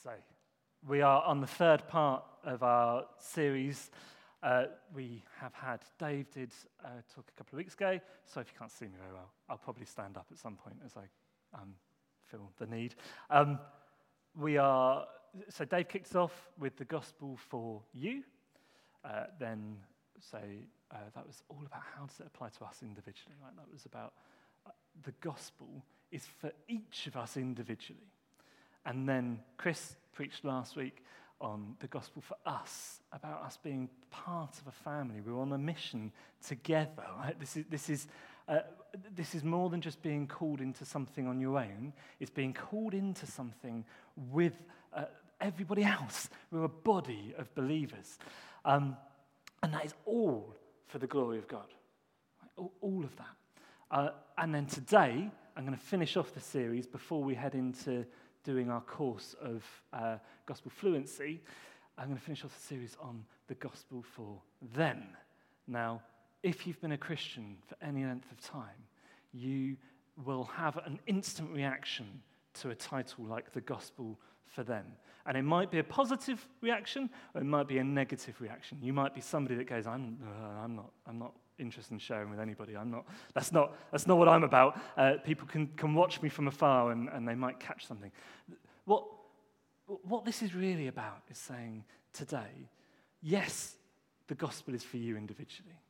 So, we are on the third part of our series. Uh, we have had Dave did uh, talk a couple of weeks ago, so if you can't see me very well, I'll probably stand up at some point as I um, feel the need. Um, we are so Dave kicked off with the gospel for you. Uh, then, so uh, that was all about how does it apply to us individually, right? That was about uh, the gospel is for each of us individually. And then Chris preached last week on the gospel for us, about us being part of a family. We're on a mission together. Right? This is, this is, uh, this is more than just being called into something on your own, it's being called into something with uh, everybody else. We're a body of believers. Um, and that is all for the glory of God. All, all, of that. Uh, and then today, I'm going to finish off the series before we head into doing our course of uh, gospel fluency, I'm going to finish off the series on the gospel for them. Now, if you've been a Christian for any length of time, you will have an instant reaction to a title like the gospel for them. And it might be a positive reaction or it might be a negative reaction. You might be somebody that goes, I'm, uh, I'm, not, I'm not interested in sharing with anybody. I'm not, that's, not, that's not what I'm about. Uh, people can, can watch me from afar and, and they might catch something. What, what this is really about is saying today, yes, the gospel is for you individually.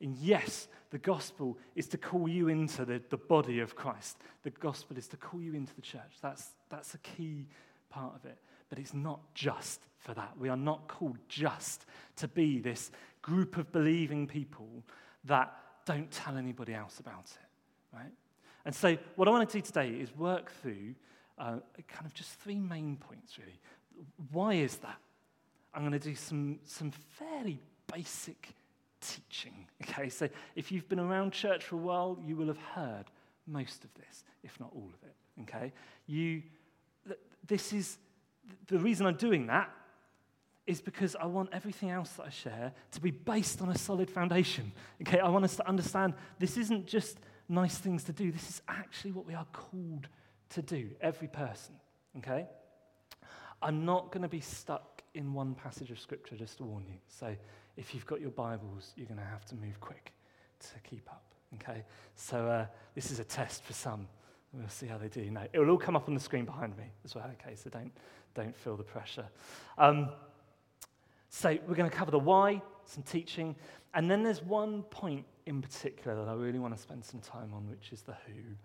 And yes, the gospel is to call you into the, the body of Christ. The gospel is to call you into the church. That's, that's a key part of it. But it's not just for that. We are not called just to be this group of believing people that don't tell anybody else about it, right? And so, what I want to do today is work through uh, kind of just three main points, really. Why is that? I'm going to do some, some fairly basic teaching, okay? So, if you've been around church for a while, you will have heard most of this, if not all of it, okay? You, th- this is the reason I'm doing that is because I want everything else that I share to be based on a solid foundation. Okay, I want us to understand this isn't just nice things to do, this is actually what we are called to do, every person. Okay? I'm not going to be stuck in one passage of scripture, just to warn you. So if you've got your Bibles, you're going to have to move quick to keep up. Okay? So uh, this is a test for some. We'll see how they do. No, it will all come up on the screen behind me as well. Okay, so don't, don't feel the pressure. Um, so we're going to cover the why, some teaching, and then there's one point in particular that I really want to spend some time on, which is the who.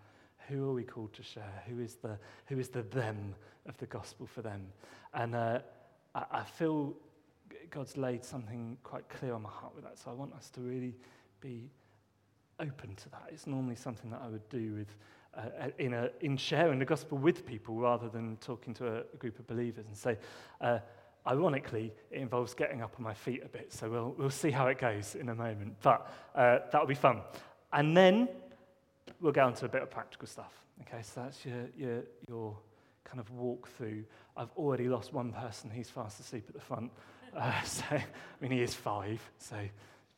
Who are we called to share? Who is the, who is the them of the gospel for them? And uh, I, I feel God's laid something quite clear on my heart with that, so I want us to really be open to that. It's normally something that I would do with, Uh, uh, in, a, in sharing the gospel with people rather than talking to a, group of believers. And so, uh, ironically, it involves getting up on my feet a bit. So we'll, we'll see how it goes in a moment. But uh, that'll be fun. And then we'll go on to a bit of practical stuff. Okay, so that's your, your, your kind of walk through. I've already lost one person. He's fast asleep at the front. Uh, so, I mean, he is five, so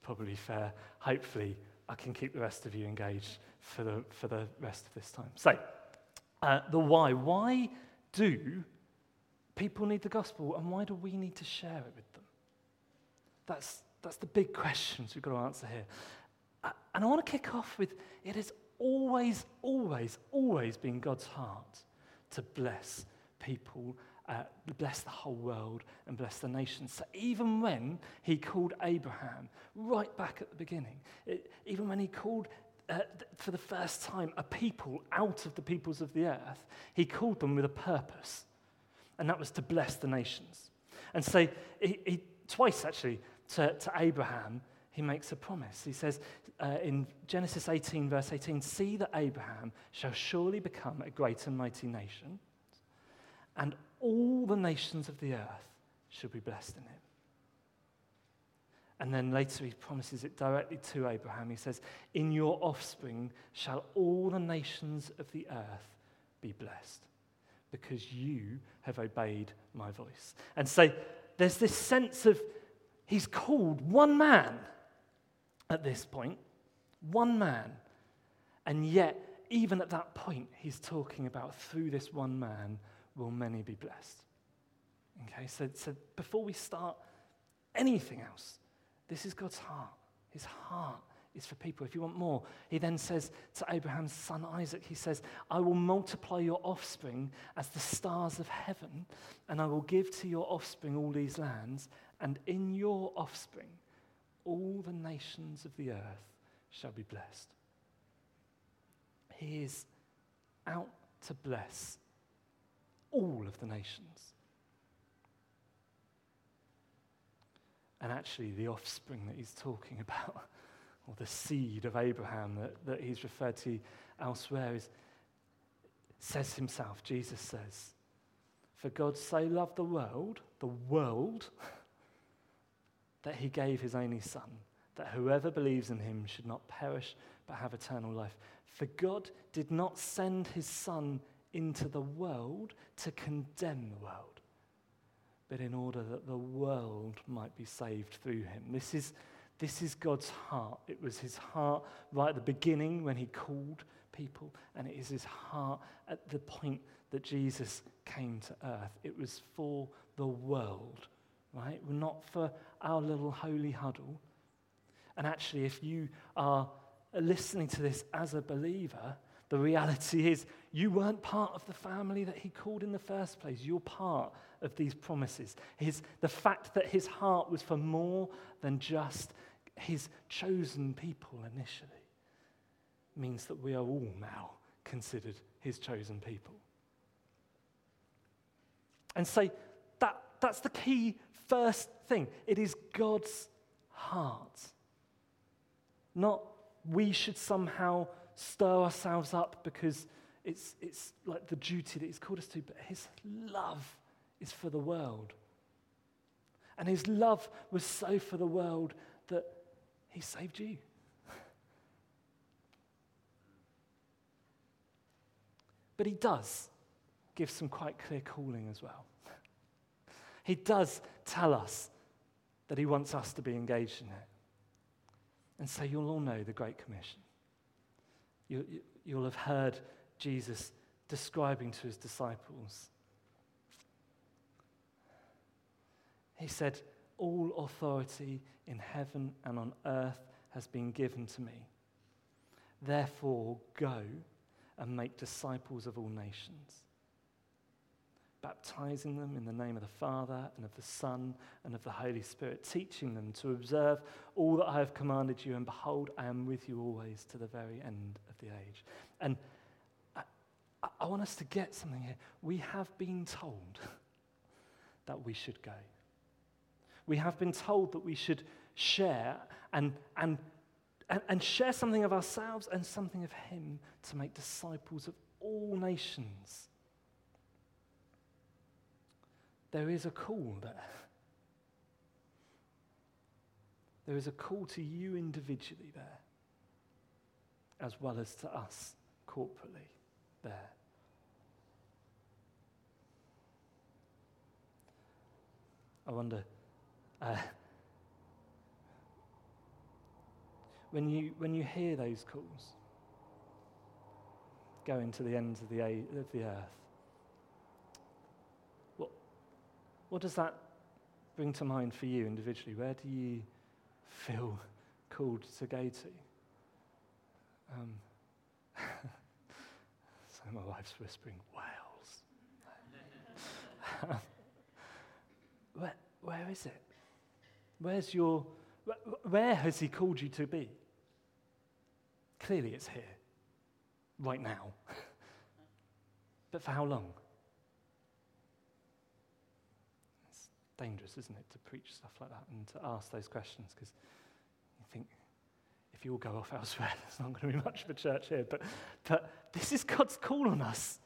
probably fair. Hopefully, I can keep the rest of you engaged for the, for the rest of this time. So, uh, the why. Why do people need the gospel, and why do we need to share it with them? That's, that's the big questions we've got to answer here. Uh, and I want to kick off with it has always, always, always been God's heart to bless people, uh, bless the whole world, and bless the nations. So even when he called Abraham, right back at the beginning, it, even when he called uh, for the first time a people out of the peoples of the earth, he called them with a purpose and that was to bless the nations. And so, he, he twice actually, to, to, Abraham, he makes a promise. He says uh, in Genesis 18, verse 18, See that Abraham shall surely become a great and mighty nation, and all the nations of the earth shall be blessed in him. And then later he promises it directly to Abraham. He says, In your offspring shall all the nations of the earth be blessed because you have obeyed my voice. And so there's this sense of he's called one man at this point, one man. And yet, even at that point, he's talking about through this one man will many be blessed. Okay, so, so before we start anything else, this is God's heart. His heart is for people. If you want more, he then says to Abraham's son Isaac, he says, I will multiply your offspring as the stars of heaven, and I will give to your offspring all these lands, and in your offspring all the nations of the earth shall be blessed. He is out to bless all of the nations. And actually, the offspring that he's talking about or the seed of Abraham that, that he's referred to elsewhere, is, says himself, Jesus says, For God so loved the world, the world, that he gave his only Son, that whoever believes in him should not perish but have eternal life. For God did not send his Son into the world to condemn the world, but in order that the world might be saved through him. This is this is God's heart. It was his heart right at the beginning when he called people, and it is his heart at the point that Jesus came to earth. It was for the world, right? Not for our little holy huddle. And actually, if you are listening to this as a believer, the reality is you weren't part of the family that he called in the first place. You're part of these promises. His, the fact that his heart was for more than just his chosen people initially means that we are all now considered his chosen people. And so that, that's the key first thing. It is God's heart. Not we should somehow stir ourselves up because it's, it's like the duty that he's called us to, but his love is for the world. And his love was so for the world that he saved you. But he does give some quite clear calling as well. He does tell us that he wants us to be engaged in it. And so you'll all know the Great Commission. You, will have heard Jesus describing to his disciples. He said, all authority in heaven and on earth has been given to me. Therefore, go and make disciples of all nations, baptizing them in the name of the Father and of the Son and of the Holy Spirit, teaching them to observe all that I have commanded you, and behold, I am with you always to the very end of the age. And I want us to get something here. We have been told that we should go we have been told that we should share and, and, and, and share something of ourselves and something of Him to make disciples of all nations. There is a call there. There is a call to you individually there, as well as to us corporately I wonder uh, when, you, when you hear those calls, going to the ends of the, of the earth, what, what does that bring to mind for you individually? Where do you feel called to go to? Um, so my wife's whispering, Wales. where, where is it? Where's your, where has He called you to be? Clearly, it's here, right now. but for how long? It's dangerous, isn't it, to preach stuff like that and to ask those questions because you think if you all go off elsewhere, there's not going to be much of a church here. But, but this is God's call on us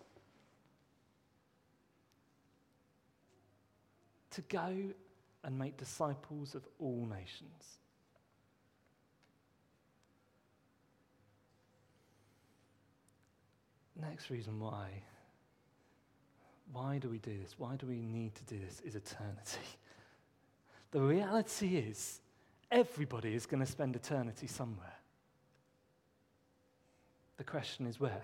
to go and make disciples of all nations. Next reason why. Why do we do this? Why do we need to do this? Is eternity. The reality is, everybody is going to spend eternity somewhere. The question is where?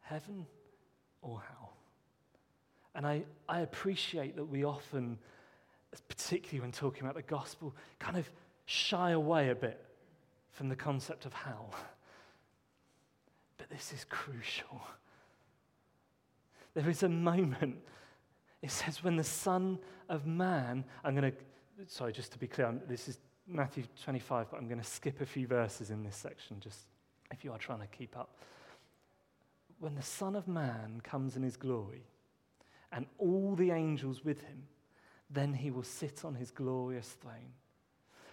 Heaven or hell? And I, I appreciate that we often, particularly when talking about the gospel, kind of shy away a bit from the concept of hell. But this is crucial. There is a moment, it says, when the Son of Man, I'm going to, sorry, just to be clear, this is Matthew 25, but I'm going to skip a few verses in this section, just if you are trying to keep up. When the Son of Man comes in his glory, and all the angels with him, then he will sit on his glorious throne.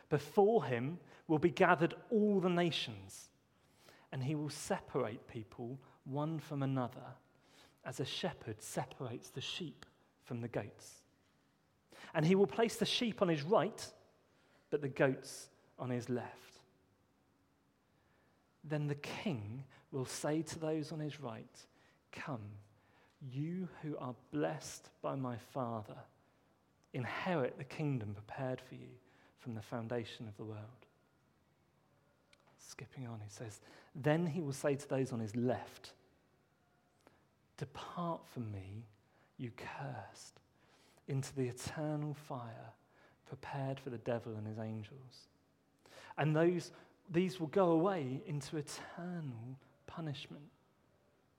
Before him will be gathered all the nations, and he will separate people one from another, as a shepherd separates the sheep from the goats. And he will place the sheep on his right, but the goats on his left. Then the king will say to those on his right, Come, you who are blessed by my Father, inherit the kingdom prepared for you from the foundation of the world. Skipping on, he says, Then he will say to those on his left, Depart from me, you cursed, into the eternal fire prepared for the devil and his angels. And those, these will go away into eternal punishment,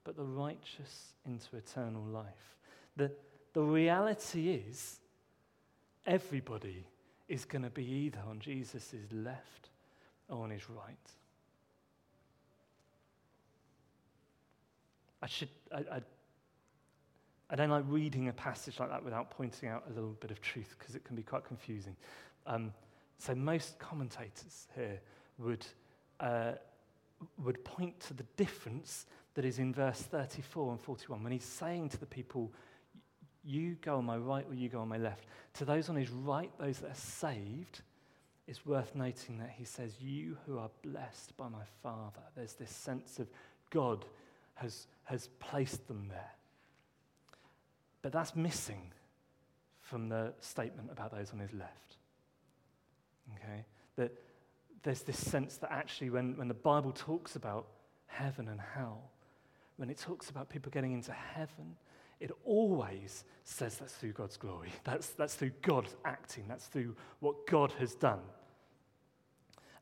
but the righteous into eternal life. The, the reality is, everybody is going to be either on Jesus' left or on his right. I should. I, I, I don't like reading a passage like that without pointing out a little bit of truth because it can be quite confusing. Um, so, most commentators here would, uh, would point to the difference that is in verse 34 and 41 when he's saying to the people, You go on my right or you go on my left. To those on his right, those that are saved, it's worth noting that he says, You who are blessed by my Father. There's this sense of God has, has placed them there. But that's missing from the statement about those on his left. Okay? That there's this sense that actually, when, when the Bible talks about heaven and hell, when it talks about people getting into heaven, it always says that's through God's glory. That's, that's through God acting. That's through what God has done.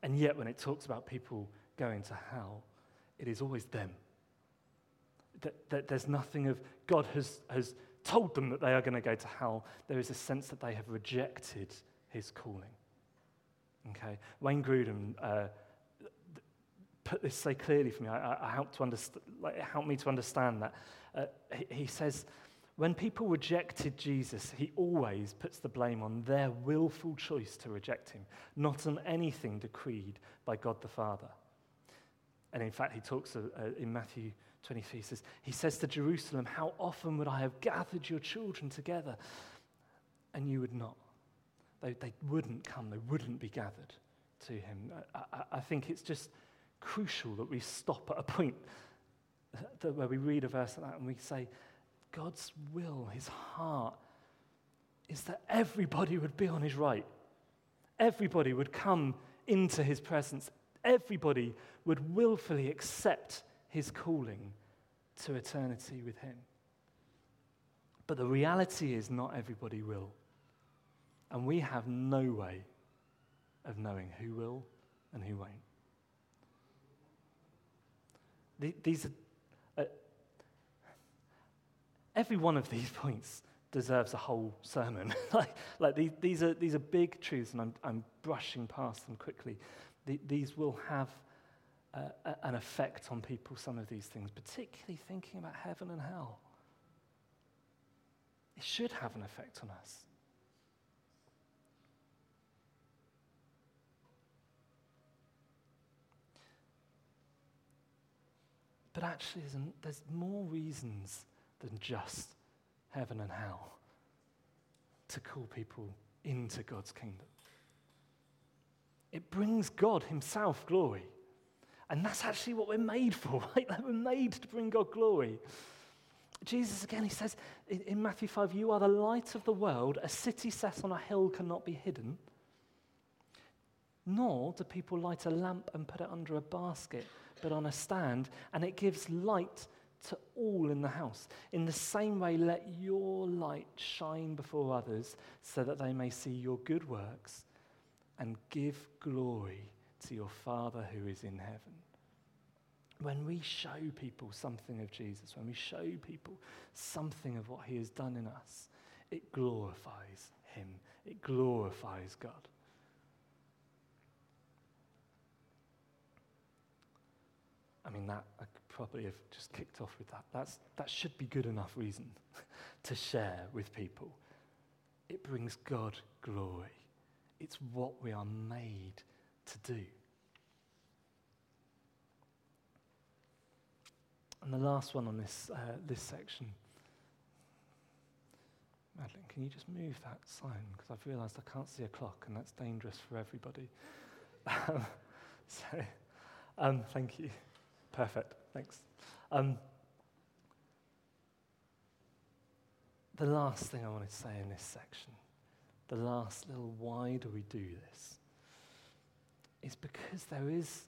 And yet, when it talks about people going to hell, it is always them. That, that there's nothing of God has, has told them that they are going to go to hell, there is a sense that they have rejected his calling. Okay? Wayne Grudem uh, put this so clearly for me. I, I helped to underst- like, it helped me to understand that. Uh, he, he says, when people rejected Jesus, he always puts the blame on their willful choice to reject him, not on anything decreed by God the Father. And in fact, he talks uh, uh in Matthew 23 says, He says to Jerusalem, How often would I have gathered your children together? And you would not. They, they wouldn't come, they wouldn't be gathered to him. I, I, I think it's just crucial that we stop at a point where we read a verse like that and we say, God's will, his heart, is that everybody would be on his right. Everybody would come into his presence. Everybody would willfully accept his calling to eternity with him. But the reality is, not everybody will. And we have no way of knowing who will and who won't. These are, uh, every one of these points deserves a whole sermon. like, like these, these, are, these are big truths, and I'm, I'm brushing past them quickly. The, these will have uh, an effect on people, some of these things, particularly thinking about heaven and hell. It should have an effect on us. But actually, there's more reasons than just heaven and hell to call people into God's kingdom. It brings God Himself glory. And that's actually what we're made for, right? That we're made to bring God glory. Jesus, again, he says in, in Matthew 5, You are the light of the world. A city set on a hill cannot be hidden. Nor do people light a lamp and put it under a basket, but on a stand, and it gives light to all in the house. In the same way, let your light shine before others so that they may see your good works and give glory to your Father who is in heaven. When we show people something of Jesus, when we show people something of what he has done in us, it glorifies him, it glorifies God. I mean, that I could probably have just kicked off with that. That's, that should be good enough reason to share with people. It brings God glory. It's what we are made to do. And the last one on this, uh, this section. Madeline, can you just move that sign? Because I've realised I can't see a clock, and that's dangerous for everybody. so, um, thank you. Perfect. Thanks. Um, the last thing I wanted to say in this section, the last little why do we do this, is because there is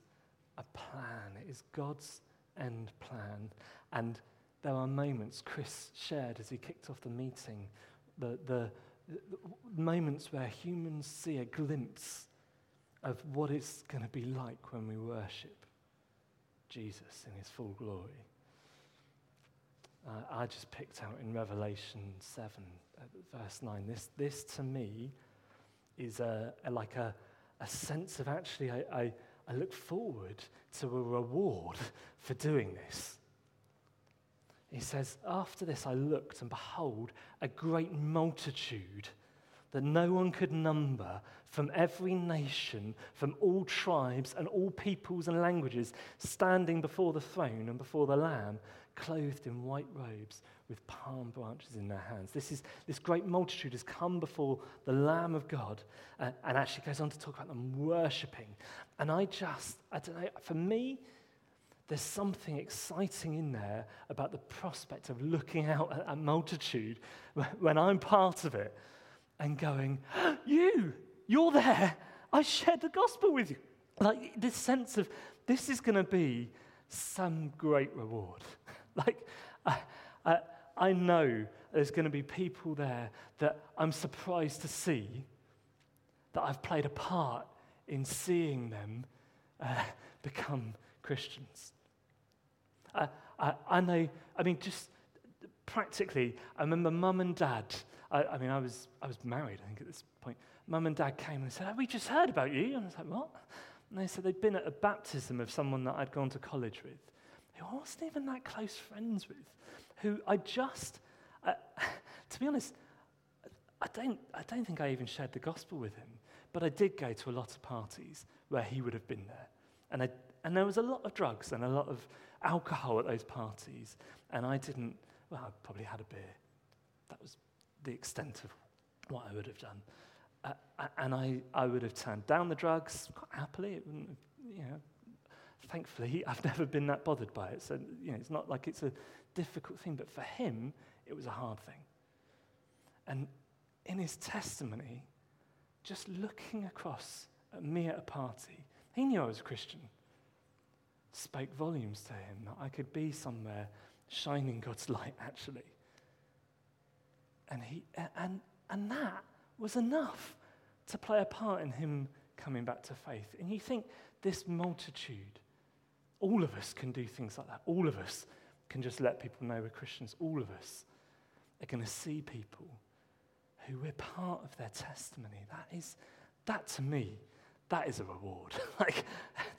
a plan. It is God's end plan. And there are moments, Chris shared as he kicked off the meeting, the, the, the moments where humans see a glimpse of what it's going to be like when we worship Jesus in his full glory. Uh, I just picked out in Revelation 7, uh, verse 9. This, this to me is a, a like a, a sense of actually, I, I, I look forward to a reward for doing this. He says, After this I looked, and behold, a great multitude that no one could number from every nation, from all tribes and all peoples and languages, standing before the throne and before the Lamb, clothed in white robes with palm branches in their hands. This, is, this great multitude has come before the Lamb of God uh, and actually goes on to talk about them worshipping. And I just, I don't know, for me, there's something exciting in there about the prospect of looking out at a multitude when I'm part of it and going, You, you're there. I shared the gospel with you. Like this sense of this is going to be some great reward. like, I, I, I know there's going to be people there that I'm surprised to see that I've played a part in seeing them uh, become Christians. I, I, I know, I mean, just practically, I remember mum and dad. I, I, mean, I was, I was married, I think, at this point. Mum and dad came and said, oh, We just heard about you. And I was like, What? And they said they'd been at a baptism of someone that I'd gone to college with, who I wasn't even that close friends with, who I just, uh, to be honest, I don't, I don't think I even shared the gospel with him, but I did go to a lot of parties where he would have been there. And, I, and there was a lot of drugs and a lot of alcohol at those parties, and I didn't, well, I probably had a beer. That was the extent of what I would have done. Uh, and I, I would have turned down the drugs quite happily. It wouldn't have, you know, thankfully, I've never been that bothered by it. So, you know, it's not like it's a difficult thing, but for him, it was a hard thing. And in his testimony, just looking across at me at a party, he knew I was a Christian spoke volumes to him that I could be somewhere shining God's light, actually. And, he, and, and that was enough to play a part in him coming back to faith. And you think this multitude, all of us can do things like that. All of us can just let people know we're Christians. All of us are going to see people who we're part of their testimony. That is, that to me, that is a reward. like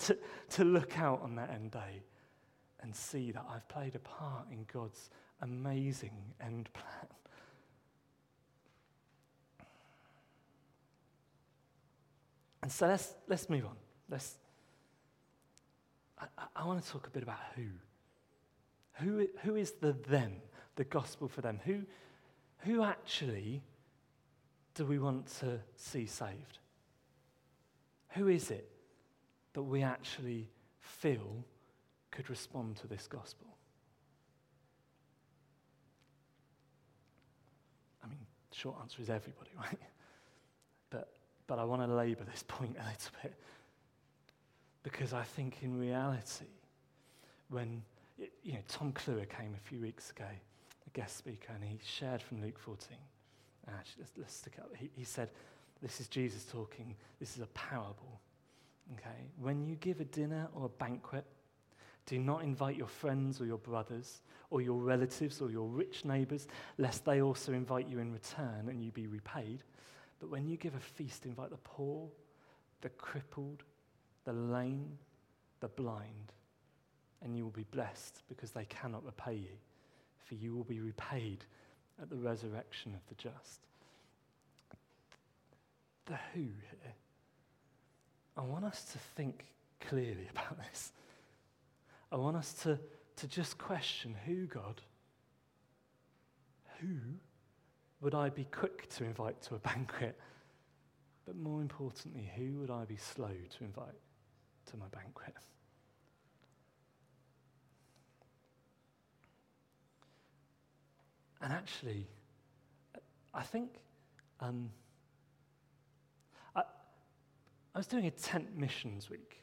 to, to look out on that end day and see that I've played a part in God's amazing end plan. And so let's, let's move on. Let's, I, I want to talk a bit about who. Who, who is the them, the gospel for them? Who, who actually do we want to see saved? Who is it that we actually feel could respond to this gospel? I mean, short answer is everybody, right? But, but I want to labour this point a little bit because I think in reality, when You know, Tom Cluer came a few weeks ago, a guest speaker, and he shared from Luke 14. Actually, let's, let's stick up. He, he said, This is Jesus talking. This is a parable. Okay? When you give a dinner or a banquet, do not invite your friends or your brothers or your relatives or your rich neighbors, lest they also invite you in return and you be repaid. But when you give a feast, invite the poor, the crippled, the lame, the blind, and you will be blessed because they cannot repay you, for you will be repaid at the resurrection of the just. The who here. I want us to think clearly about this. I want us to, to just question who, God? Who would I be quick to invite to a banquet? But more importantly, who would I be slow to invite to my banquet? And actually, I think um, I, I was doing a tent missions week.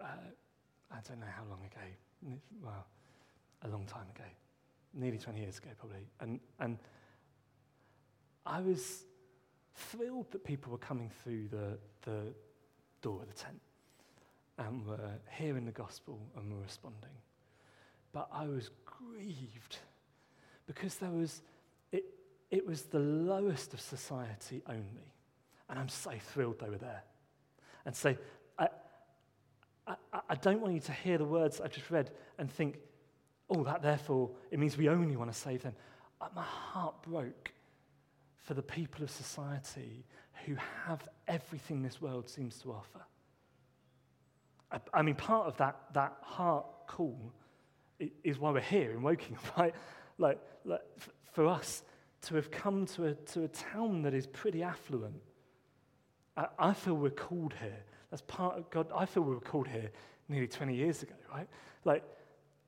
uh, I don't know how long ago. Well, a long time ago, nearly 20 years ago, probably. And, and I was thrilled that people were coming through the, the door of the tent and were hearing the gospel and were responding. But I was grieved because there was, it, it was the lowest of society only. And I'm so thrilled they were there. And so I, I, I don't want you to hear the words I just read and think, oh, that therefore, it means we only want to save them. Uh, my heart broke for the people of society who have everything this world seems to offer. I, I mean, part of that, that heart call is why we're here in Woking, right? Like, like for us to have come to a, to a town that is pretty affluent, I, I feel we're called here. That's part of God. I feel we were called here nearly 20 years ago, right? Like,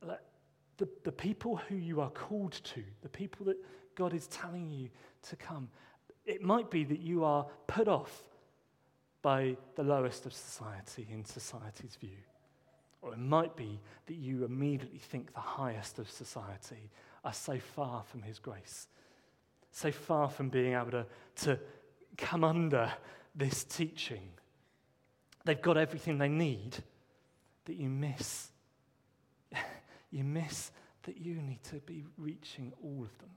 like the, the people who you are called to, the people that God is telling you to come, it might be that you are put off by the lowest of society in society's view. Or it might be that you immediately think the highest of society are so far from His grace, so far from being able to, to come under this teaching. They've got everything they need that you miss. you miss that you need to be reaching all of them.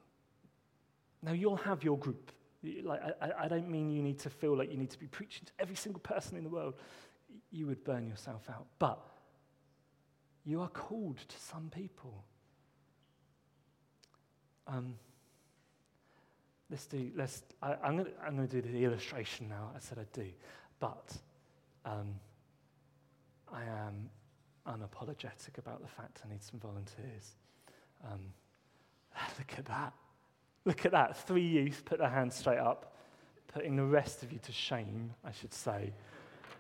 Now, you'll have your group. Like, I, I don't mean you need to feel like you need to be preaching to every single person in the world. You would burn yourself out. But you are called to some people. Um, let's do, let's, I, am going to I'm gonna do the illustration now. I said I'd do. But um, I am unapologetic about the fact I need some volunteers. Um, look at that. Look at that. Three youth put their hands straight up, putting the rest of you to shame, I should say,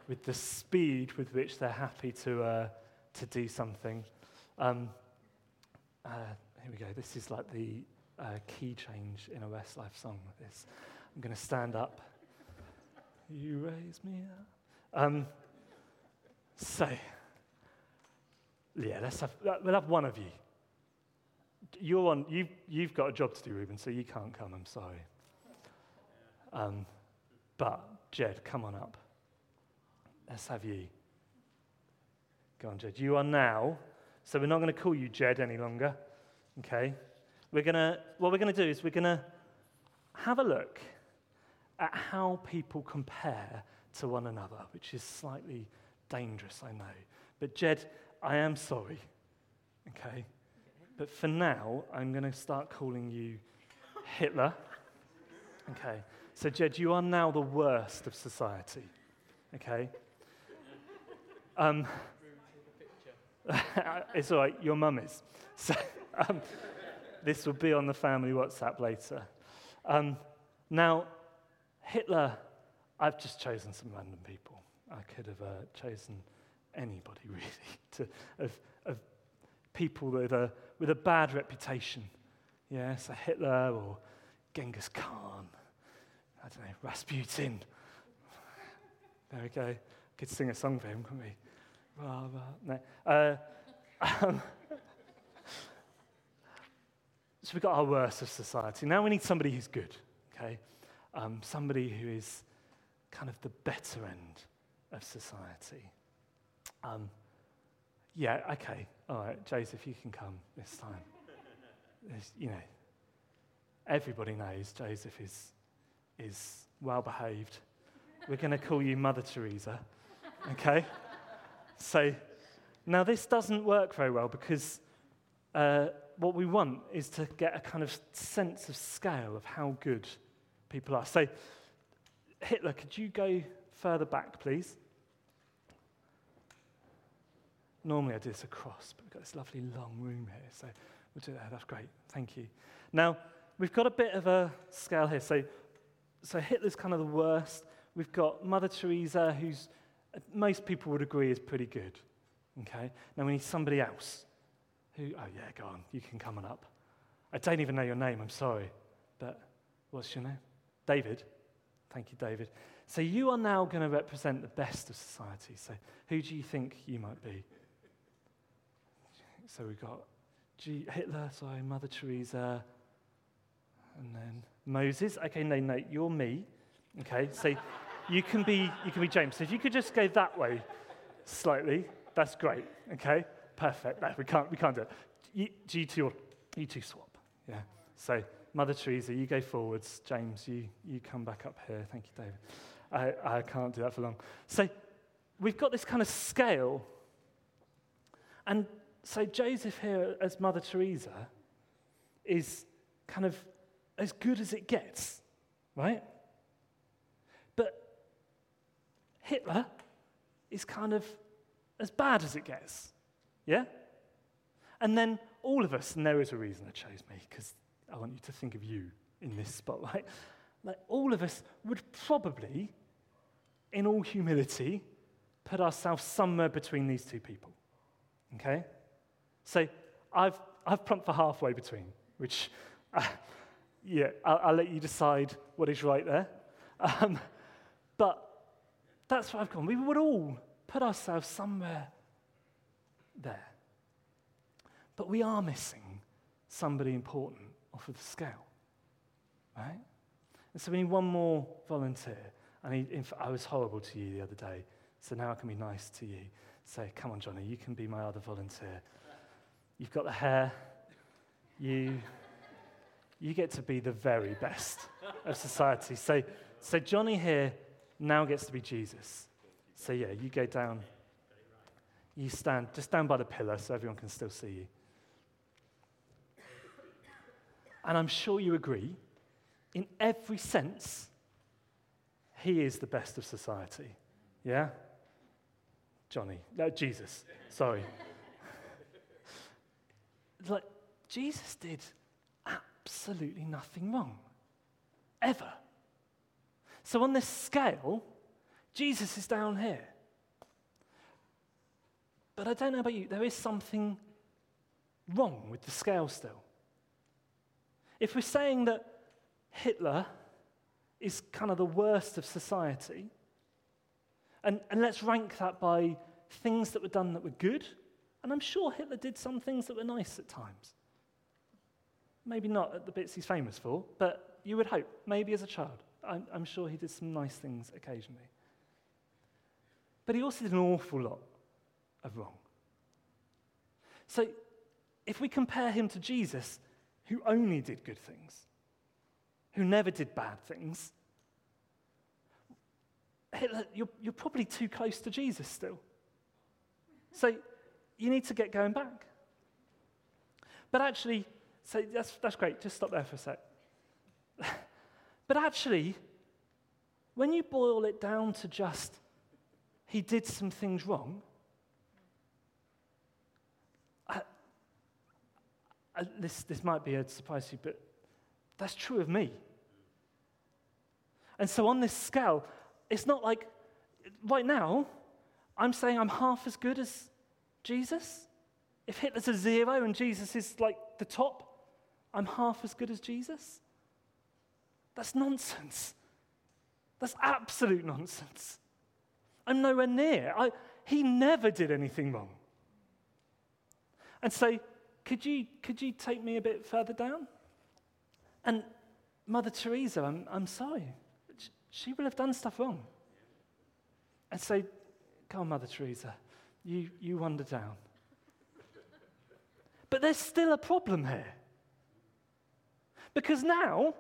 with the speed with which they're happy to, uh, to do something. Um, uh, here we go. This is like the uh, key change in a Westlife song. This. I'm going to stand up. You raise me up. Um, so, yeah, let's have, we'll have one of you. You're on, you've, you've got a job to do, Ruben, so you can't come, I'm sorry. Um, but, Jed, come on up. Let's have you. Go on, Jed. You are now, so we're not going to call you Jed any longer, okay? we're gonna, what we're going to do is we're going to have a look at how people compare to one another, which is slightly dangerous, I know. But, Jed, I am sorry, okay? But for now, I'm going to start calling you Hitler. Okay. So, Jed, you are now the worst of society. Okay? Um, it's all right, your mum is. So, um, this will be on the family WhatsApp later. Um, now, Hitler, I've just chosen some random people. I could have uh, chosen anybody, really, to, of, of people that a, with a bad reputation. Yeah, so Hitler or Genghis Khan, I don't know, Rasputin. There we go. Could sing a song for him, couldn't we? No. Uh, um, so we've got our worst of society. Now we need somebody who's good, okay? Um, somebody who is kind of the better end of society. Um, yeah, okay, all right, Joseph, you can come this time. There's, you know, everybody knows Joseph is, is well behaved. We're going to call you Mother Teresa, okay? So now this doesn't work very well because uh, what we want is to get a kind of sense of scale of how good people are. So, Hitler, could you go further back, please? Normally I do this across, but we've got this lovely long room here, so we'll do that. That's great. Thank you. Now, we've got a bit of a scale here. So, so Hitler's kind of the worst. We've got Mother Teresa, who's most people would agree is pretty good. Okay? Now we need somebody else. Who, oh, yeah, go on. You can come on up. I don't even know your name. I'm sorry. But what's your name? David. Thank you, David. So you are now going to represent the best of society. So who do you think you might be? So we've got G- Hitler, sorry, Mother Teresa, and then Moses. Okay, no, no, you're me. Okay, so you can be you can be James. So if you could just go that way slightly, that's great. Okay, perfect. No, we can't we can't do it. You, you two, you two swap. Yeah. So Mother Teresa, you go forwards. James, you you come back up here. Thank you, David. I, I can't do that for long. So we've got this kind of scale, and so Joseph here as Mother Teresa is kind of as good as it gets, right? But Hitler is kind of as bad as it gets. Yeah? And then all of us, and there is a reason I chose me, because I want you to think of you in this spotlight. Like all of us would probably, in all humility, put ourselves somewhere between these two people. Okay? So I've, I've plumped for halfway between, which, uh, yeah, I'll, I'll, let you decide what is right there. Um, but that's where I've gone. We would all put ourselves somewhere there. But we are missing somebody important off of the scale, right? And so we need one more volunteer. And he, I was horrible to you the other day, so now I can be nice to you. Say, come on, Johnny, you can be my other volunteer. You've got the hair. You, you get to be the very best of society. So, so Johnny here now gets to be Jesus. So, yeah, you go down. You stand, just stand by the pillar so everyone can still see you. And I'm sure you agree, in every sense, he is the best of society. Yeah? Johnny, no, Jesus, sorry. Like, Jesus did absolutely nothing wrong, ever. So, on this scale, Jesus is down here. But I don't know about you, there is something wrong with the scale still. If we're saying that Hitler is kind of the worst of society, and, and let's rank that by things that were done that were good, and I'm sure Hitler did some things that were nice at times. Maybe not at the bits he's famous for, but you would hope, maybe as a child. I'm, I'm sure he did some nice things occasionally. But he also did an awful lot of wrong. So if we compare him to Jesus, who only did good things, who never did bad things, Hitler, you're, you're probably too close to Jesus still. So you need to get going back. But actually, so that's, that's great. Just stop there for a sec. But actually, when you boil it down to just he did some things wrong, I, I, this, this might be a surprise to you, but that's true of me. And so on this scale, it's not like right now, I'm saying I'm half as good as Jesus. If Hitler's a zero and Jesus is like the top, I'm half as good as Jesus. That's nonsense. That's absolute nonsense. I'm nowhere near. I, he never did anything wrong. And so, could you, could you take me a bit further down? And Mother Teresa, I'm, I'm sorry, she will have done stuff wrong. And say, Come on, Mother Teresa, you, you wander down. But there's still a problem here. Because now,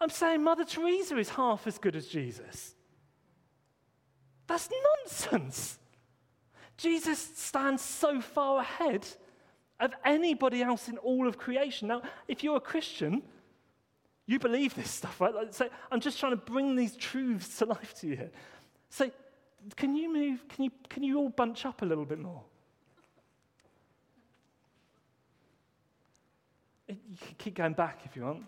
I'm saying Mother Teresa is half as good as Jesus. That's nonsense. Jesus stands so far ahead of anybody else in all of creation. Now, if you're a Christian, you believe this stuff, right? so I'm just trying to bring these truths to life to you. So, can you move? Can you, can you all bunch up a little bit more? You can keep going back if you want.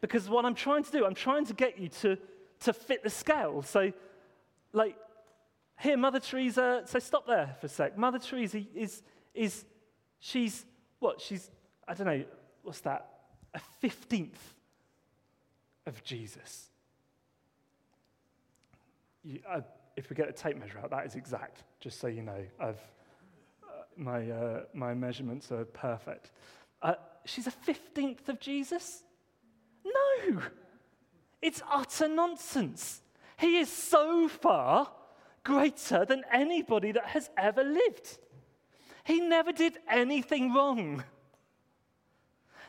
Because what I'm trying to do, I'm trying to get you to, to fit the scale. So, like, here, Mother Teresa, so stop there for a sec. Mother Teresa is, is she's, what? She's, I don't know, what's that? A 15th of Jesus. You, uh, if we get a tape measure out, that is exact, just so you know. I've, uh, my, uh, my measurements are perfect. Uh, she's a 15th of Jesus? No! It's utter nonsense. He is so far greater than anybody that has ever lived. He never did anything wrong.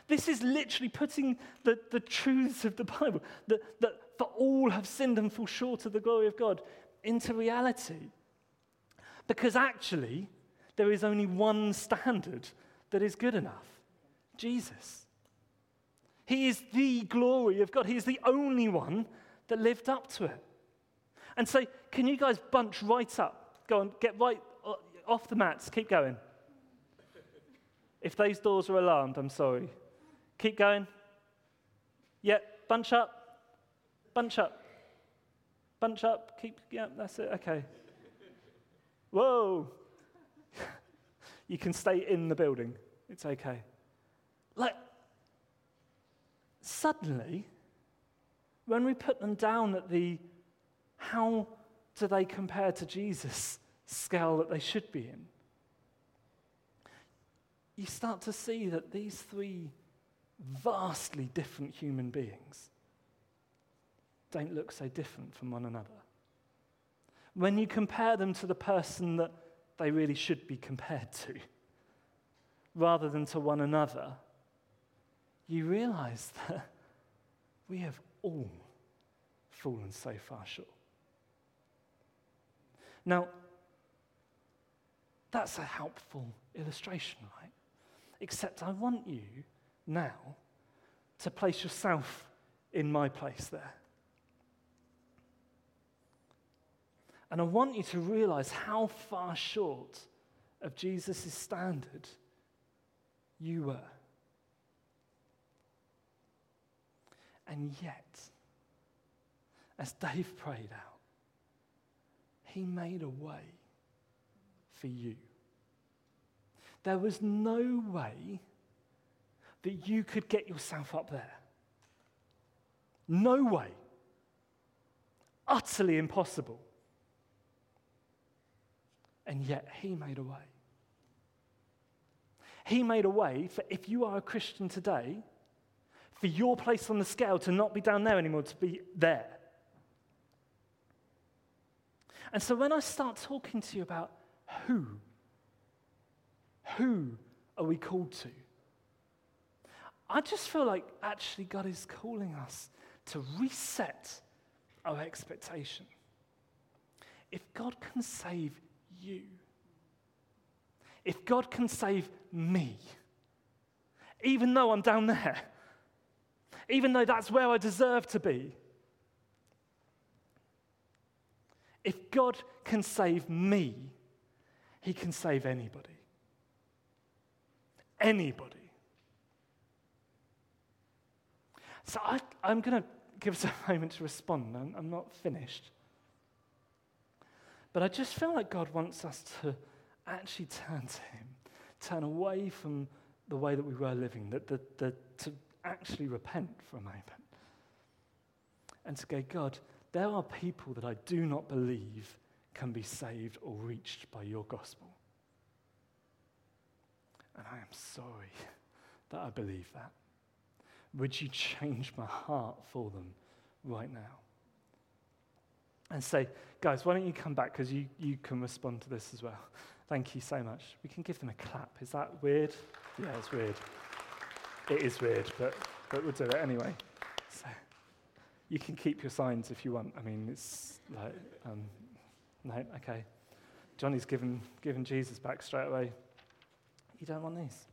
This is literally putting the, the truths of the Bible, that, that for all have sinned and fall short of the glory of God, into reality. Because actually, there is only one standard that is good enough Jesus. He is the glory of God. He is the only one that lived up to it. And so, can you guys bunch right up? Go on, get right uh, off the mats, keep going. If those doors are alarmed, I'm sorry. Keep going. Yeah, bunch up. Bunch up. Bunch up. Keep, yeah, that's it. Okay. Whoa. you can stay in the building. It's okay. Like, suddenly, when we put them down at the how do they compare to Jesus scale that they should be in, you start to see that these three vastly different human beings don't look so different from one another. When you compare them to the person that they really should be compared to, rather than to one another, you realize that we have all fallen so far short. Now, that's a helpful illustration, right? Except I want you now to place yourself in my place there. And I want you to realize how far short of Jesus' standard you were. And yet, as Dave prayed out, he made a way for you. There was no way that you could get yourself up there. No way. Utterly impossible. And yet, He made a way. He made a way for if you are a Christian today, for your place on the scale to not be down there anymore, to be there. And so when I start talking to you about who, who are we called to? I just feel like actually God is calling us to reset our expectation. If God can save you, if God can save me, even though I'm down there, even though that's where I deserve to be, if God can save me, he can save anybody. Anybody. So I, am going to give us a moment to respond. I'm, I'm not finished. But I just feel like God wants us to actually turn to Him, turn away from the way that we were living, that, that, that, to actually repent for a moment. And to go, God, there are people that I do not believe can be saved or reached by your gospel. And I am sorry that I believe that. would you change my heart for them right now? And say, guys, why don't you come back because you, you can respond to this as well. Thank you so much. We can give them a clap. Is that weird? Yeah, it's weird. It is weird, but, but we'll do it anyway. So you can keep your signs if you want. I mean, it's like, um, no, okay. Johnny's given, given Jesus back straight away. You don't want these?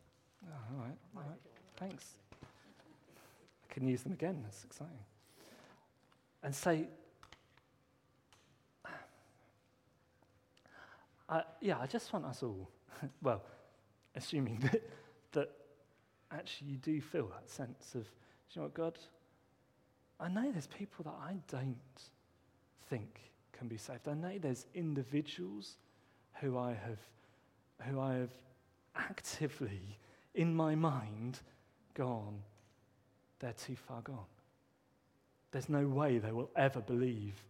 Oh, all right, all right. Thanks. I can use them again. That's exciting. And say, Yeah, I just want us all, well, assuming that, that actually you do feel that sense of, you know what, God, I know there's people that I don't think can be saved. I know there's individuals who I have, who I have actively, in my mind, gone, they're too far gone. There's no way they will ever believe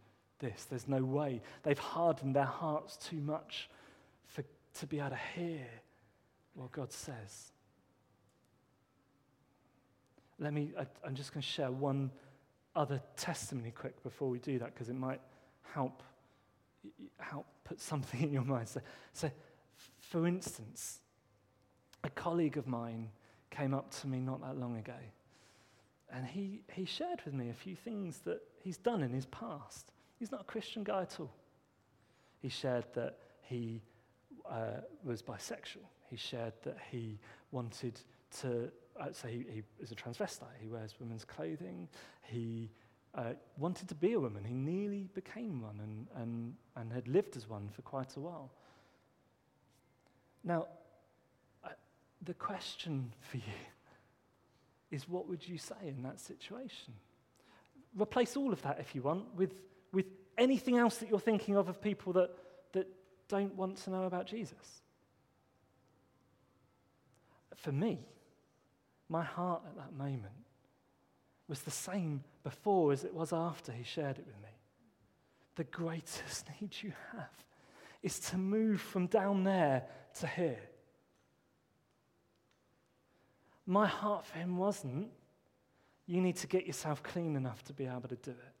this. There's no way. They've hardened their hearts too much for, to be able to hear what God says. Let me, I, I'm just going to share one other testimony quick before we do that because it might help, help put something in your mind. So, so, for instance, a colleague of mine came up to me not that long ago and he, he shared with me a few things that he's done in his past. He's not a Christian guy at all. He shared that he uh, was bisexual. He shared that he wanted to, uh, so he, he is a transvestite. He wears women's clothing. He uh, wanted to be a woman. He nearly became one and, and, and had lived as one for quite a while. Now, uh, the question for you is what would you say in that situation? Replace all of that, if you want, with, with anything else that you're thinking of of people that, that don't want to know about Jesus. For me, my heart at that moment was the same before as it was after he shared it with me. The greatest need you have is to move from down there to here. My heart for him wasn't, you need to get yourself clean enough to be able to do it.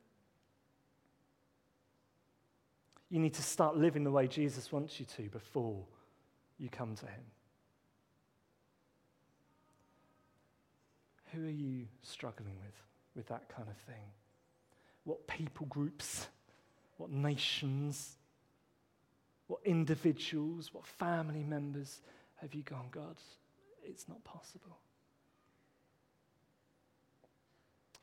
You need to start living the way Jesus wants you to before you come to him. Who are you struggling with, with that kind of thing? What people groups, what nations, what individuals, what family members have you gone, God, it's not possible?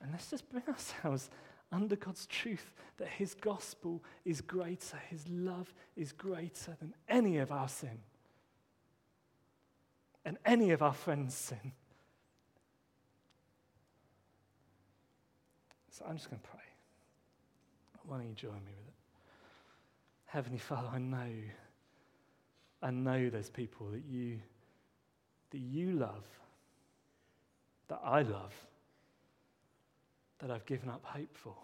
And let's just bring ourselves under God's truth that His gospel is greater, His love is greater than any of our sin and any of our friends' sin. So I'm just going to pray. Why don't you join me with it? Heavenly Father, I know, I know there's people that you, that you love, that I love that I've given up hope for.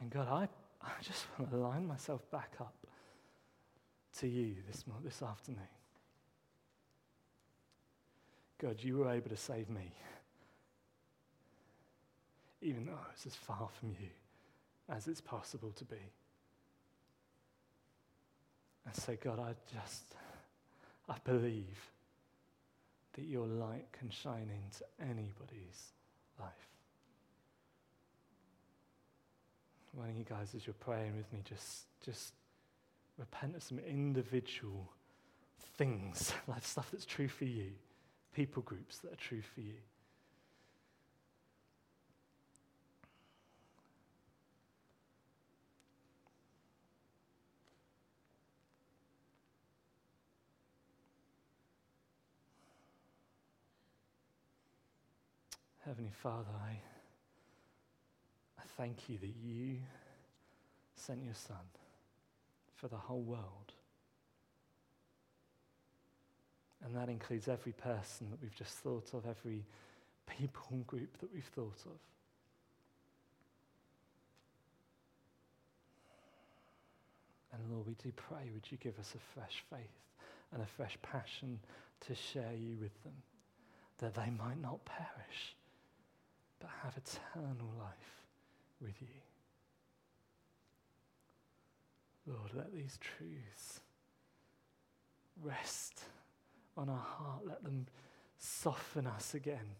And God, I, I just want to line myself back up to you this, this afternoon. God, you were able to save me, even though I was as far from you as it's possible to be. And so, God, I just, I believe that your light can shine into anybody's life. Why don't you guys, as you're praying with me, just, just repent of some individual things, like stuff that's true for you, people groups that are true for you. Heavenly Father, I, I thank you that you sent your Son for the whole world. And that includes every person that we've just thought of, every people group that we've thought of. And Lord, we do pray, would you give us a fresh faith and a fresh passion to share you with them, that they might not perish, but have eternal life with you. Lord, let these truths rest on our heart. Let them soften us again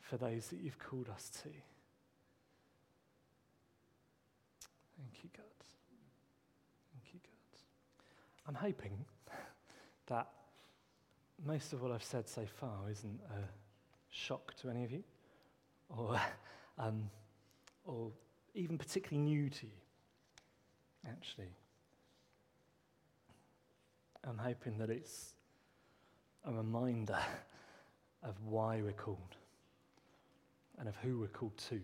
for those that you've called us to. Thank you, God. Thank you, God. I'm hoping that most of what I've said so far isn't a shock to any of you or, um, or even particularly new to you, actually. I'm hoping that it's a reminder of why we're called and of who we're called to.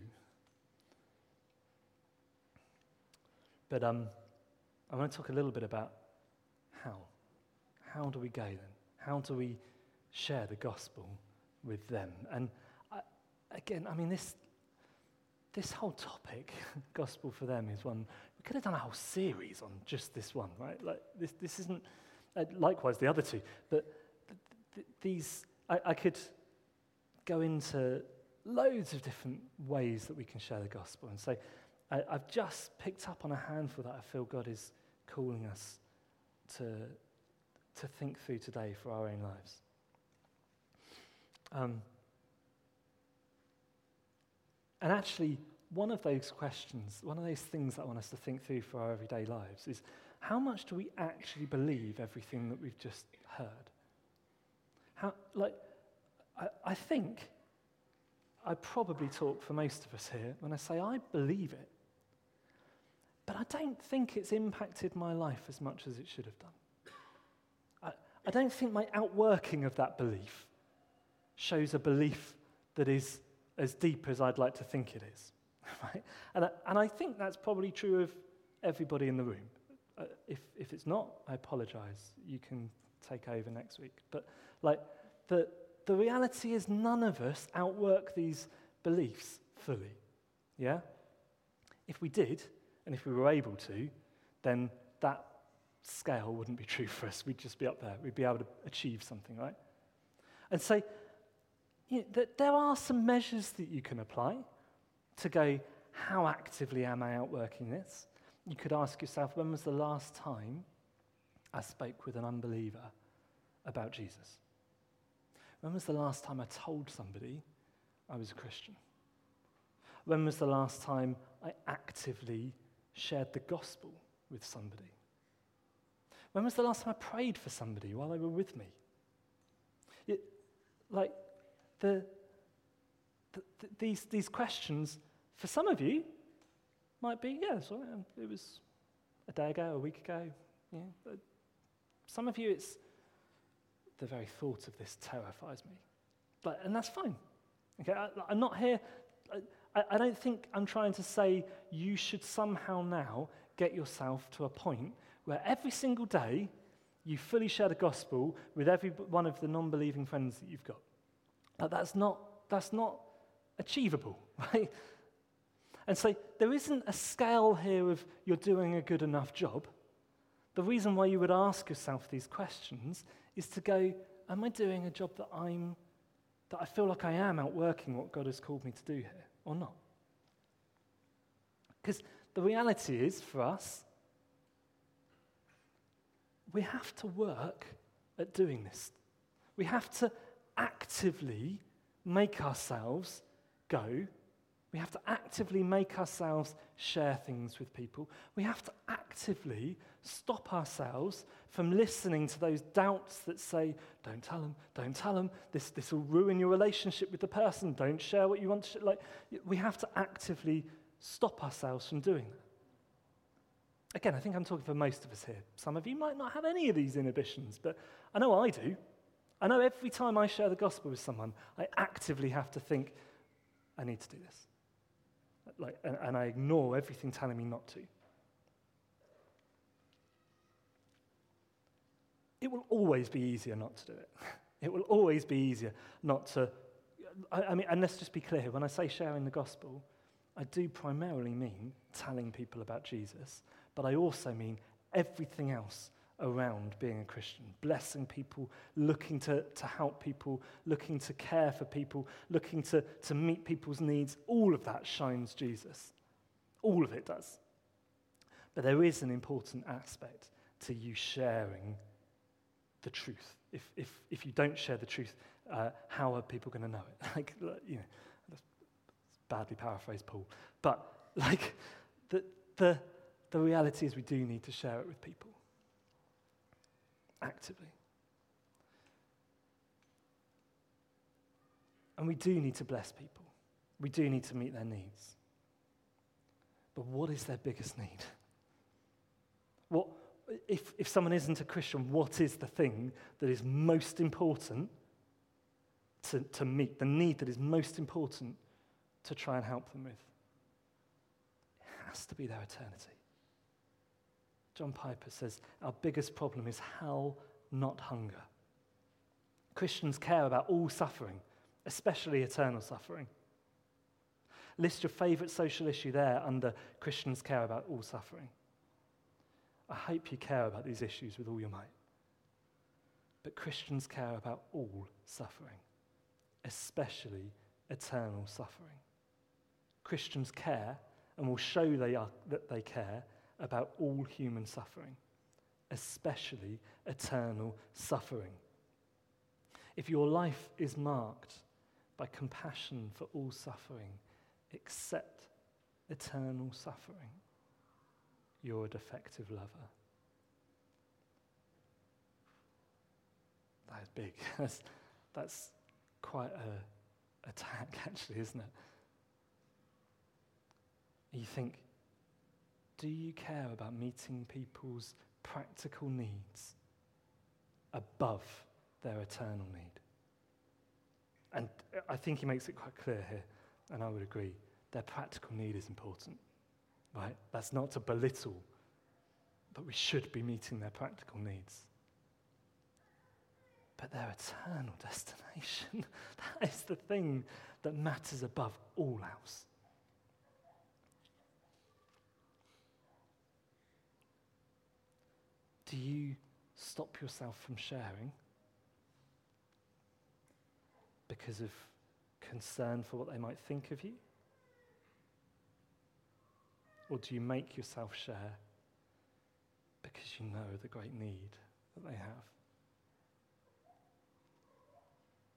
But um, I want to talk a little bit about how. How do we go then? How do we share the gospel with them? And again, I mean, this, this whole topic, gospel for them, is one we could have done a whole series on just this one, right? Like this, this isn't uh, likewise the other two, but th- th- these I, I could go into loads of different ways that we can share the gospel. And so I, I've just picked up on a handful that I feel God is calling us to, to think through today for our own lives. Um, and actually, one of those questions, one of those things that I want us to think through for our everyday lives is how much do we actually believe everything that we've just heard? How, like, I, I think I probably talk for most of us here when I say I believe it. But I don't think it's impacted my life as much as it should have done. I, I don't think my outworking of that belief shows a belief that is as deep as I'd like to think it is. Right? And, I, and I think that's probably true of everybody in the room. Uh, if, if it's not, I apologize. You can take over next week. But like the, the reality is none of us outwork these beliefs fully. Yeah? If we did, and if we were able to, then that scale wouldn't be true for us. We'd just be up there. We'd be able to achieve something, right? And so you know, that there are some measures that you can apply to go, how actively am I outworking this? You could ask yourself, when was the last time I spoke with an unbeliever about Jesus? When was the last time I told somebody I was a Christian? When was the last time I actively shared the gospel with somebody? When was the last time I prayed for somebody while they were with me? It, like, the, the, the, these, these questions, for some of you, might be, yeah, so, um, it was a day ago, a week ago. Yeah. But Some of you, it's the very thought of this terrifies me. But, and that's fine. Okay, I, am not here, I, I don't think I'm trying to say you should somehow now get yourself to a point where every single day you fully share the gospel with every one of the non believing friends that you've got. But that's not, that's not achievable, right? And so there isn't a scale here of you're doing a good enough job. The reason why you would ask yourself these questions is to go, Am I doing a job that I'm that I feel like I am outworking what God has called me to do here or not? Because the reality is for us, we have to work at doing this. We have to actively make ourselves go we have to actively make ourselves share things with people. We have to actively stop ourselves from listening to those doubts that say, don't tell them, don't tell them, this, this will ruin your relationship with the person, don't share what you want to share. Like, we have to actively stop ourselves from doing that. Again, I think I'm talking for most of us here. Some of you might not have any of these inhibitions, but I know I do. I know every time I share the gospel with someone, I actively have to think, I need to do this like, and, and I ignore everything telling me not to. It will always be easier not to do it. It will always be easier not to. I, I mean, and let's just be clear when I say sharing the gospel, I do primarily mean telling people about Jesus, but I also mean everything else around being a Christian, blessing people, looking to, to help people, looking to care for people, looking to, to meet people's needs. All of that shines Jesus. All of it does. But there is an important aspect to you sharing the truth. If, if, if you don't share the truth, uh, how are people going to know it? like, you know, badly paraphrased Paul. But, like, the, the, the reality is we do need to share it with people actively. And we do need to bless people. We do need to meet their needs. But what is their biggest need? What, if, if someone isn't a Christian, what is the thing that is most important to, to meet, the need that is most important to try and help them with? It has to be their eternity. John Piper says, Our biggest problem is hell, not hunger. Christians care about all suffering, especially eternal suffering. List your favourite social issue there under Christians care about all suffering. I hope you care about these issues with all your might. But Christians care about all suffering, especially eternal suffering. Christians care and will show they are, that they care about all human suffering, especially eternal suffering. If your life is marked by compassion for all suffering, except eternal suffering, you're a defective lover. That is big. that's, that's quite a attack, actually, isn't it? You think, do you care about meeting people's practical needs above their eternal need? And uh, I think he makes it quite clear here, and I would agree, their practical need is important, right? That's not to belittle, but we should be meeting their practical needs. But their eternal destination, that is the thing that matters above all else. Do you stop yourself from sharing because of concern for what they might think of you? Or do you make yourself share because you know the great need that they have?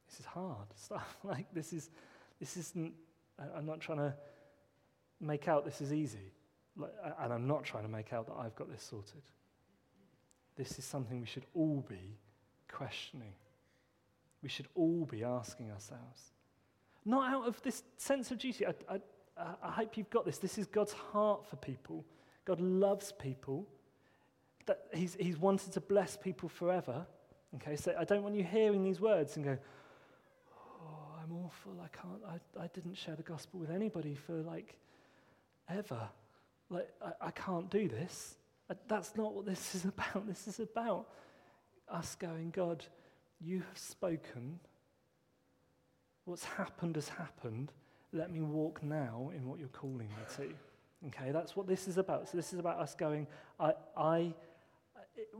This is hard stuff. like this is this isn't I'm not trying to make out this is easy. Like, and I'm not trying to make out that I've got this sorted. This is something we should all be questioning. We should all be asking ourselves. Not out of this sense of duty. I, I, I hope you've got this. This is God's heart for people. God loves people. That he's, he's wanted to bless people forever. Okay, so I don't want you hearing these words and go, oh, I'm awful. I can't, I, I didn't share the gospel with anybody for like ever. Like, I, I can't do this. That's not what this is about. This is about us going, God, you have spoken. What's happened has happened. Let me walk now in what you're calling me to. Okay, that's what this is about. So this is about us going, I, I,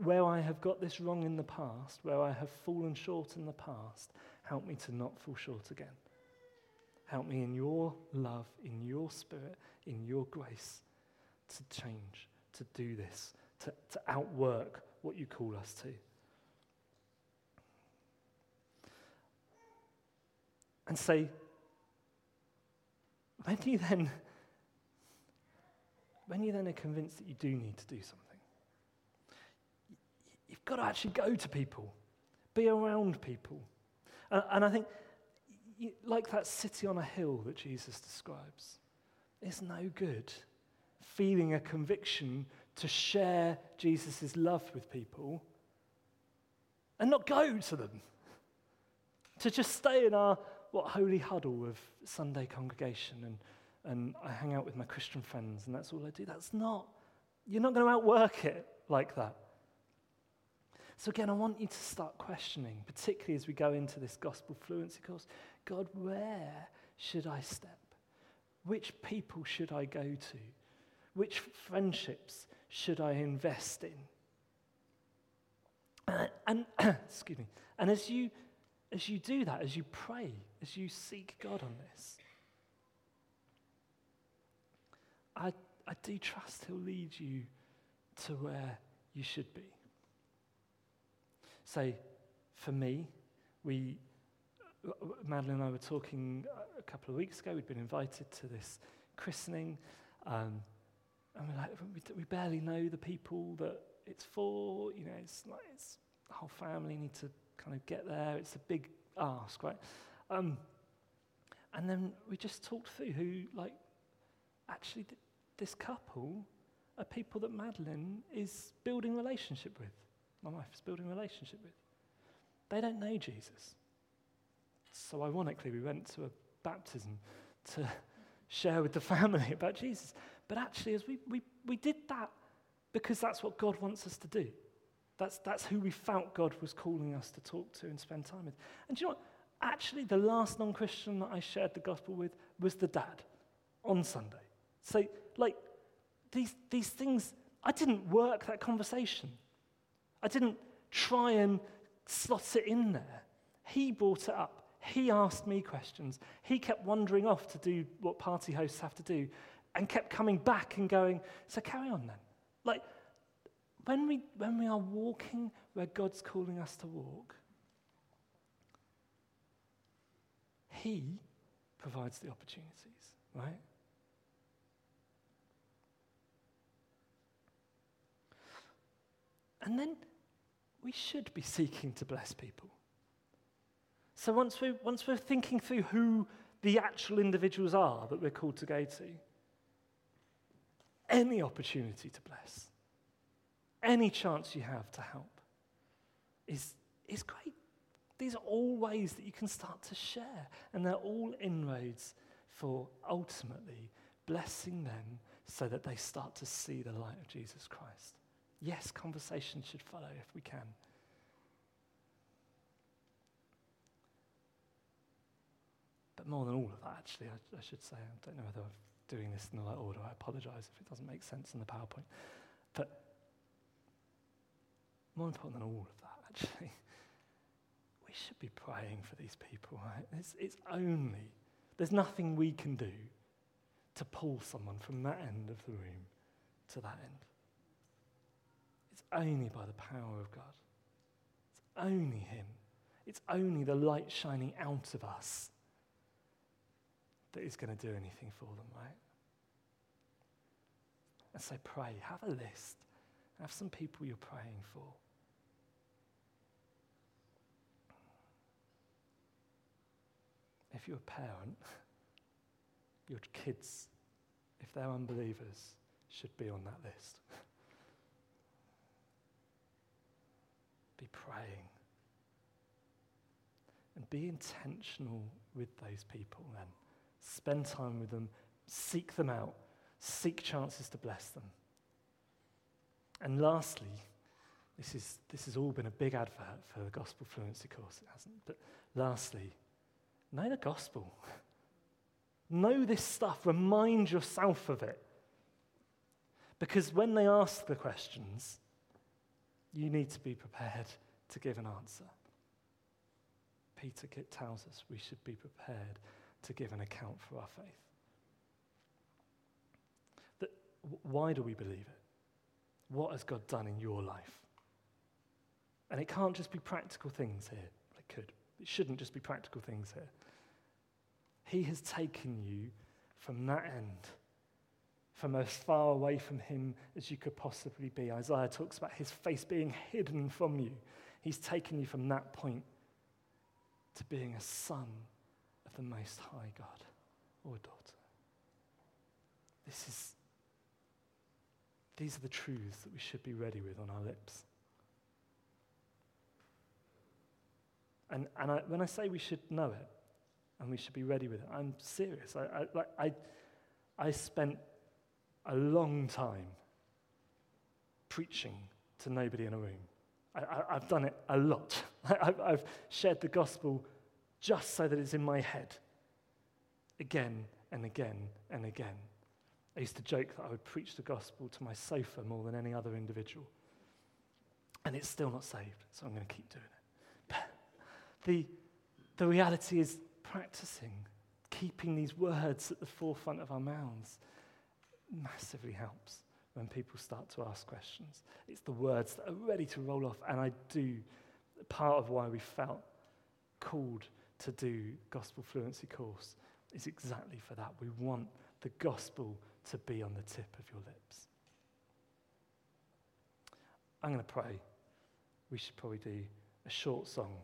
where I have got this wrong in the past, where I have fallen short in the past, help me to not fall short again. Help me in your love, in your spirit, in your grace to change to do this, to, to outwork what you call us to. And say, when you then when you then are convinced that you do need to do something, you've got to actually go to people, be around people. And, and I think, like that city on a hill that Jesus describes, it's no good feeling a conviction to share Jesus' love with people and not go to them. To just stay in our what holy huddle of Sunday congregation and, and I hang out with my Christian friends and that's all I do. That's not, you're not going to outwork it like that. So, again, I want you to start questioning, particularly as we go into this gospel fluency course God, where should I step? Which people should I go to? Which friendships should I invest in? And, and excuse me. And as you, as you do that, as you pray, as you seek God on this, I, I do trust He'll lead you to where you should be. So, for me, we, Madeline and I were talking a couple of weeks ago. We'd been invited to this christening. Um, and we're like, we, barely know the people that it's for. You know, it's like it's the whole family need to kind of get there. It's a big ask, right? Um, and then we just talked through who, like, actually, th- this couple are people that Madeline is building relationship with. My wife is building relationship with. They don't know Jesus. So, ironically, we went to a baptism to share with the family about Jesus. But actually, as we, we, we did that because that's what God wants us to do. That's, that's who we felt God was calling us to talk to and spend time with. And do you know what? Actually, the last non Christian that I shared the gospel with was the dad on Sunday. So, like, these, these things, I didn't work that conversation. I didn't try and slot it in there. He brought it up. He asked me questions. He kept wandering off to do what party hosts have to do and kept coming back and going, So carry on then. Like, when we, when we are walking where God's calling us to walk, He provides the opportunities, right? And then we should be seeking to bless people. So once we're, once we're thinking through who the actual individuals are that we're called to go to, any opportunity to bless, any chance you have to help is, is great. These are all ways that you can start to share, and they're all inroads for ultimately blessing them so that they start to see the light of Jesus Christ. Yes, conversation should follow if we can. But more than all of that, actually, I, I should say, I don't know whether I'm doing this in the right order. I apologize if it doesn't make sense in the PowerPoint. But more important than all of that, actually, we should be praying for these people, right? It's, it's only, there's nothing we can do to pull someone from that end of the room to that end. It's only by the power of God. It's only Him. It's only the light shining out of us that is going to do anything for them, right? And so pray. Have a list. Have some people you're praying for. If you're a parent, your kids, if they're unbelievers, should be on that list. be praying. And be intentional with those people then. Spend time with them, seek them out, seek chances to bless them. And lastly, this, is, this has all been a big advert for the gospel fluency course, it hasn't? But lastly, know the gospel. know this stuff, remind yourself of it. Because when they ask the questions, you need to be prepared to give an answer. Peter tells us we should be prepared to give an account for our faith. That, why do we believe it? What has God done in your life? And it can't just be practical things here. It could. It shouldn't just be practical things here. He has taken you from that end, from as far away from Him as you could possibly be. Isaiah talks about His face being hidden from you. He's taken you from that point to being a son the Most High God or daughter. This is, these are the truths that we should be ready with on our lips. And, and I, when I say we should know it and we should be ready with it, I'm serious. I, I, like, I, I spent a long time preaching to nobody in a room. I, have done it a lot. I, I've shared the gospel just so that it's in my head again and again and again. I used to joke that I would preach the gospel to my sofa more than any other individual. And it's still not saved, so I'm going to keep doing it. But the, the reality is practicing, keeping these words at the forefront of our mouths massively helps when people start to ask questions. It's the words that are ready to roll off. And I do, part of why we felt called to do gospel fluency course is exactly for that. We want the gospel to be on the tip of your lips. I'm going to pray. We should probably do a short song.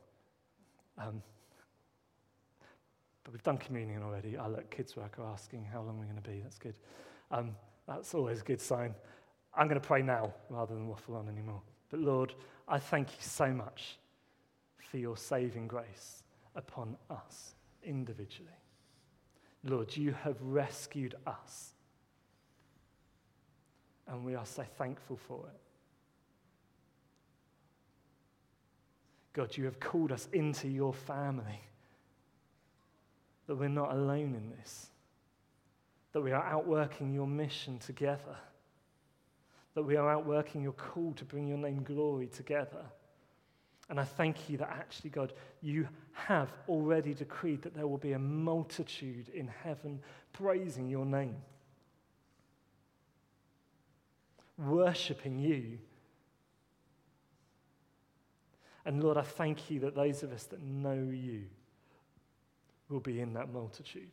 Um, but we've done communion already. Look, kids work are asking how long we're going to be. That's good. Um, that's always a good sign. I'm going to pray now rather than waffle on anymore. But Lord, I thank you so much for your saving grace upon us individually. Lord, you have rescued us. And we are so thankful for it. God, you have called us into your family. That we're not alone in this. That we are outworking your mission together. That we are outworking your call to bring your name glory together. And I thank you that actually, God, you have already decreed that there will be a multitude in heaven praising your name, worshipping you. And Lord, I thank you that those of us that know you will be in that multitude.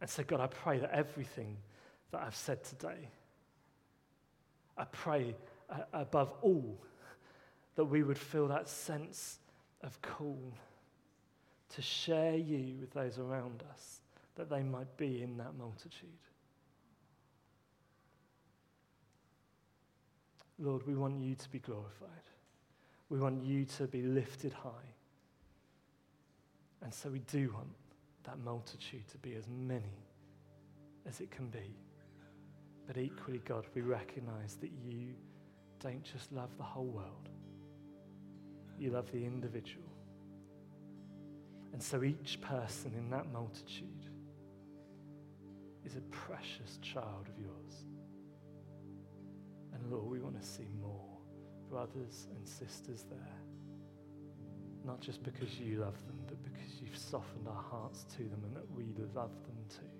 And so, God, I pray that everything that I've said today, I pray uh, above all that we would feel that sense of call to share you with those around us, that they might be in that multitude. Lord, we want you to be glorified. We want you to be lifted high. And so we do want that multitude to be as many as it can be. But equally, God, we recognize that you don't just love the whole world, you love the individual. And so each person in that multitude is a precious child of yours. And Lord, we want to see more brothers and sisters there. Not just because you love them, but because you've softened our hearts to them and that we love them too.